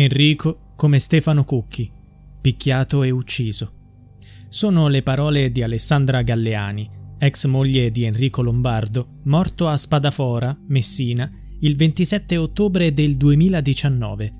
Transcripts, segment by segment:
Enrico come Stefano Cucchi, picchiato e ucciso. Sono le parole di Alessandra Galleani, ex moglie di Enrico Lombardo, morto a Spadafora, Messina, il 27 ottobre del 2019.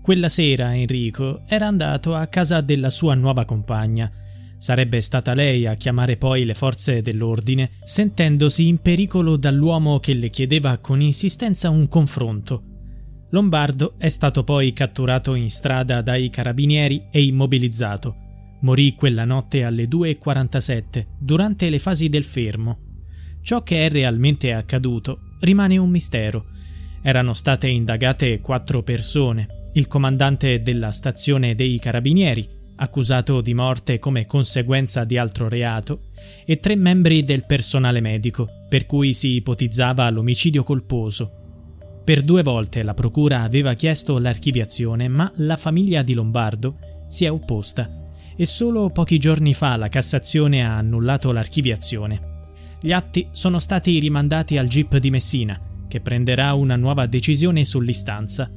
Quella sera Enrico era andato a casa della sua nuova compagna. Sarebbe stata lei a chiamare poi le forze dell'ordine, sentendosi in pericolo dall'uomo che le chiedeva con insistenza un confronto. Lombardo è stato poi catturato in strada dai carabinieri e immobilizzato. Morì quella notte alle 2.47 durante le fasi del fermo. Ciò che è realmente accaduto rimane un mistero. Erano state indagate quattro persone, il comandante della stazione dei carabinieri, accusato di morte come conseguenza di altro reato, e tre membri del personale medico, per cui si ipotizzava l'omicidio colposo. Per due volte la procura aveva chiesto l'archiviazione, ma la famiglia di Lombardo si è opposta e solo pochi giorni fa la Cassazione ha annullato l'archiviazione. Gli atti sono stati rimandati al GIP di Messina, che prenderà una nuova decisione sull'istanza.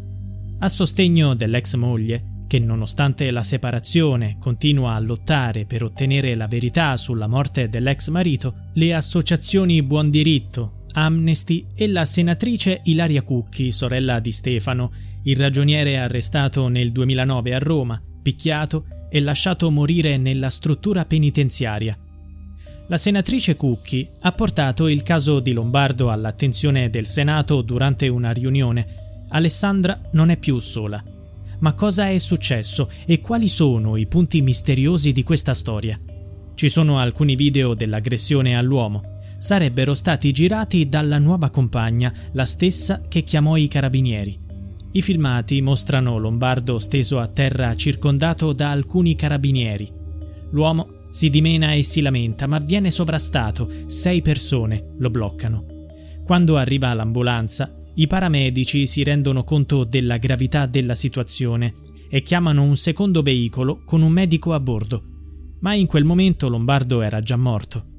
A sostegno dell'ex moglie, che nonostante la separazione continua a lottare per ottenere la verità sulla morte dell'ex marito, le associazioni Buon Diritto, Amnesty e la senatrice Ilaria Cucchi, sorella di Stefano, il ragioniere arrestato nel 2009 a Roma, picchiato e lasciato morire nella struttura penitenziaria. La senatrice Cucchi ha portato il caso di Lombardo all'attenzione del Senato durante una riunione. Alessandra non è più sola. Ma cosa è successo e quali sono i punti misteriosi di questa storia? Ci sono alcuni video dell'aggressione all'uomo sarebbero stati girati dalla nuova compagna, la stessa che chiamò i carabinieri. I filmati mostrano Lombardo steso a terra circondato da alcuni carabinieri. L'uomo si dimena e si lamenta, ma viene sovrastato. Sei persone lo bloccano. Quando arriva l'ambulanza, i paramedici si rendono conto della gravità della situazione e chiamano un secondo veicolo con un medico a bordo. Ma in quel momento Lombardo era già morto.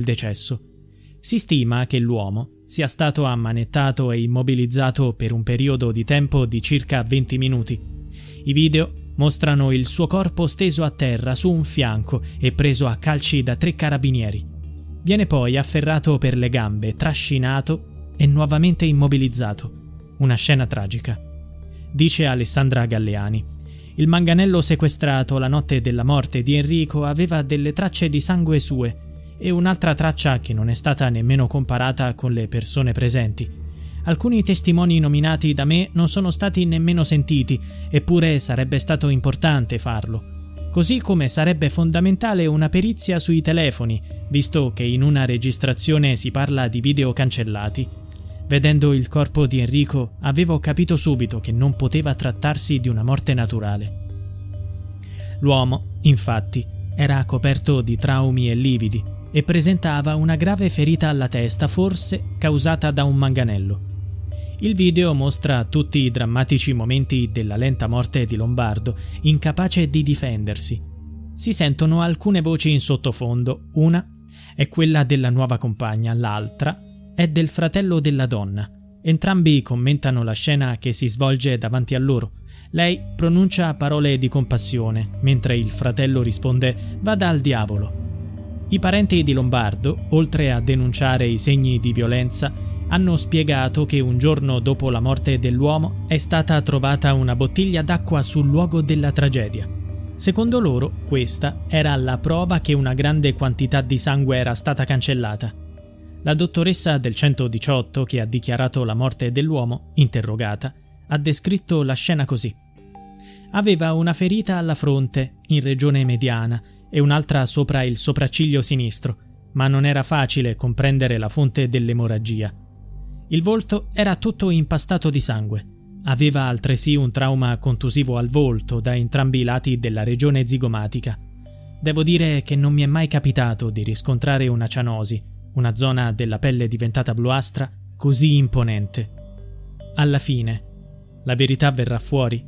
Il decesso. Si stima che l'uomo sia stato ammanettato e immobilizzato per un periodo di tempo di circa 20 minuti. I video mostrano il suo corpo steso a terra su un fianco e preso a calci da tre carabinieri. Viene poi afferrato per le gambe, trascinato e nuovamente immobilizzato. Una scena tragica. Dice Alessandra Galleani. Il manganello sequestrato la notte della morte di Enrico aveva delle tracce di sangue sue e un'altra traccia che non è stata nemmeno comparata con le persone presenti. Alcuni testimoni nominati da me non sono stati nemmeno sentiti, eppure sarebbe stato importante farlo. Così come sarebbe fondamentale una perizia sui telefoni, visto che in una registrazione si parla di video cancellati. Vedendo il corpo di Enrico, avevo capito subito che non poteva trattarsi di una morte naturale. L'uomo, infatti, era coperto di traumi e lividi, e presentava una grave ferita alla testa, forse causata da un manganello. Il video mostra tutti i drammatici momenti della lenta morte di Lombardo, incapace di difendersi. Si sentono alcune voci in sottofondo, una è quella della nuova compagna, l'altra è del fratello della donna. Entrambi commentano la scena che si svolge davanti a loro. Lei pronuncia parole di compassione, mentre il fratello risponde Vada al diavolo. I parenti di Lombardo, oltre a denunciare i segni di violenza, hanno spiegato che un giorno dopo la morte dell'uomo è stata trovata una bottiglia d'acqua sul luogo della tragedia. Secondo loro, questa era la prova che una grande quantità di sangue era stata cancellata. La dottoressa del 118, che ha dichiarato la morte dell'uomo, interrogata, ha descritto la scena così. Aveva una ferita alla fronte, in regione mediana, e un'altra sopra il sopracciglio sinistro, ma non era facile comprendere la fonte dell'emorragia. Il volto era tutto impastato di sangue. Aveva altresì un trauma contusivo al volto da entrambi i lati della regione zigomatica. Devo dire che non mi è mai capitato di riscontrare una cianosi, una zona della pelle diventata bluastra, così imponente. Alla fine, la verità verrà fuori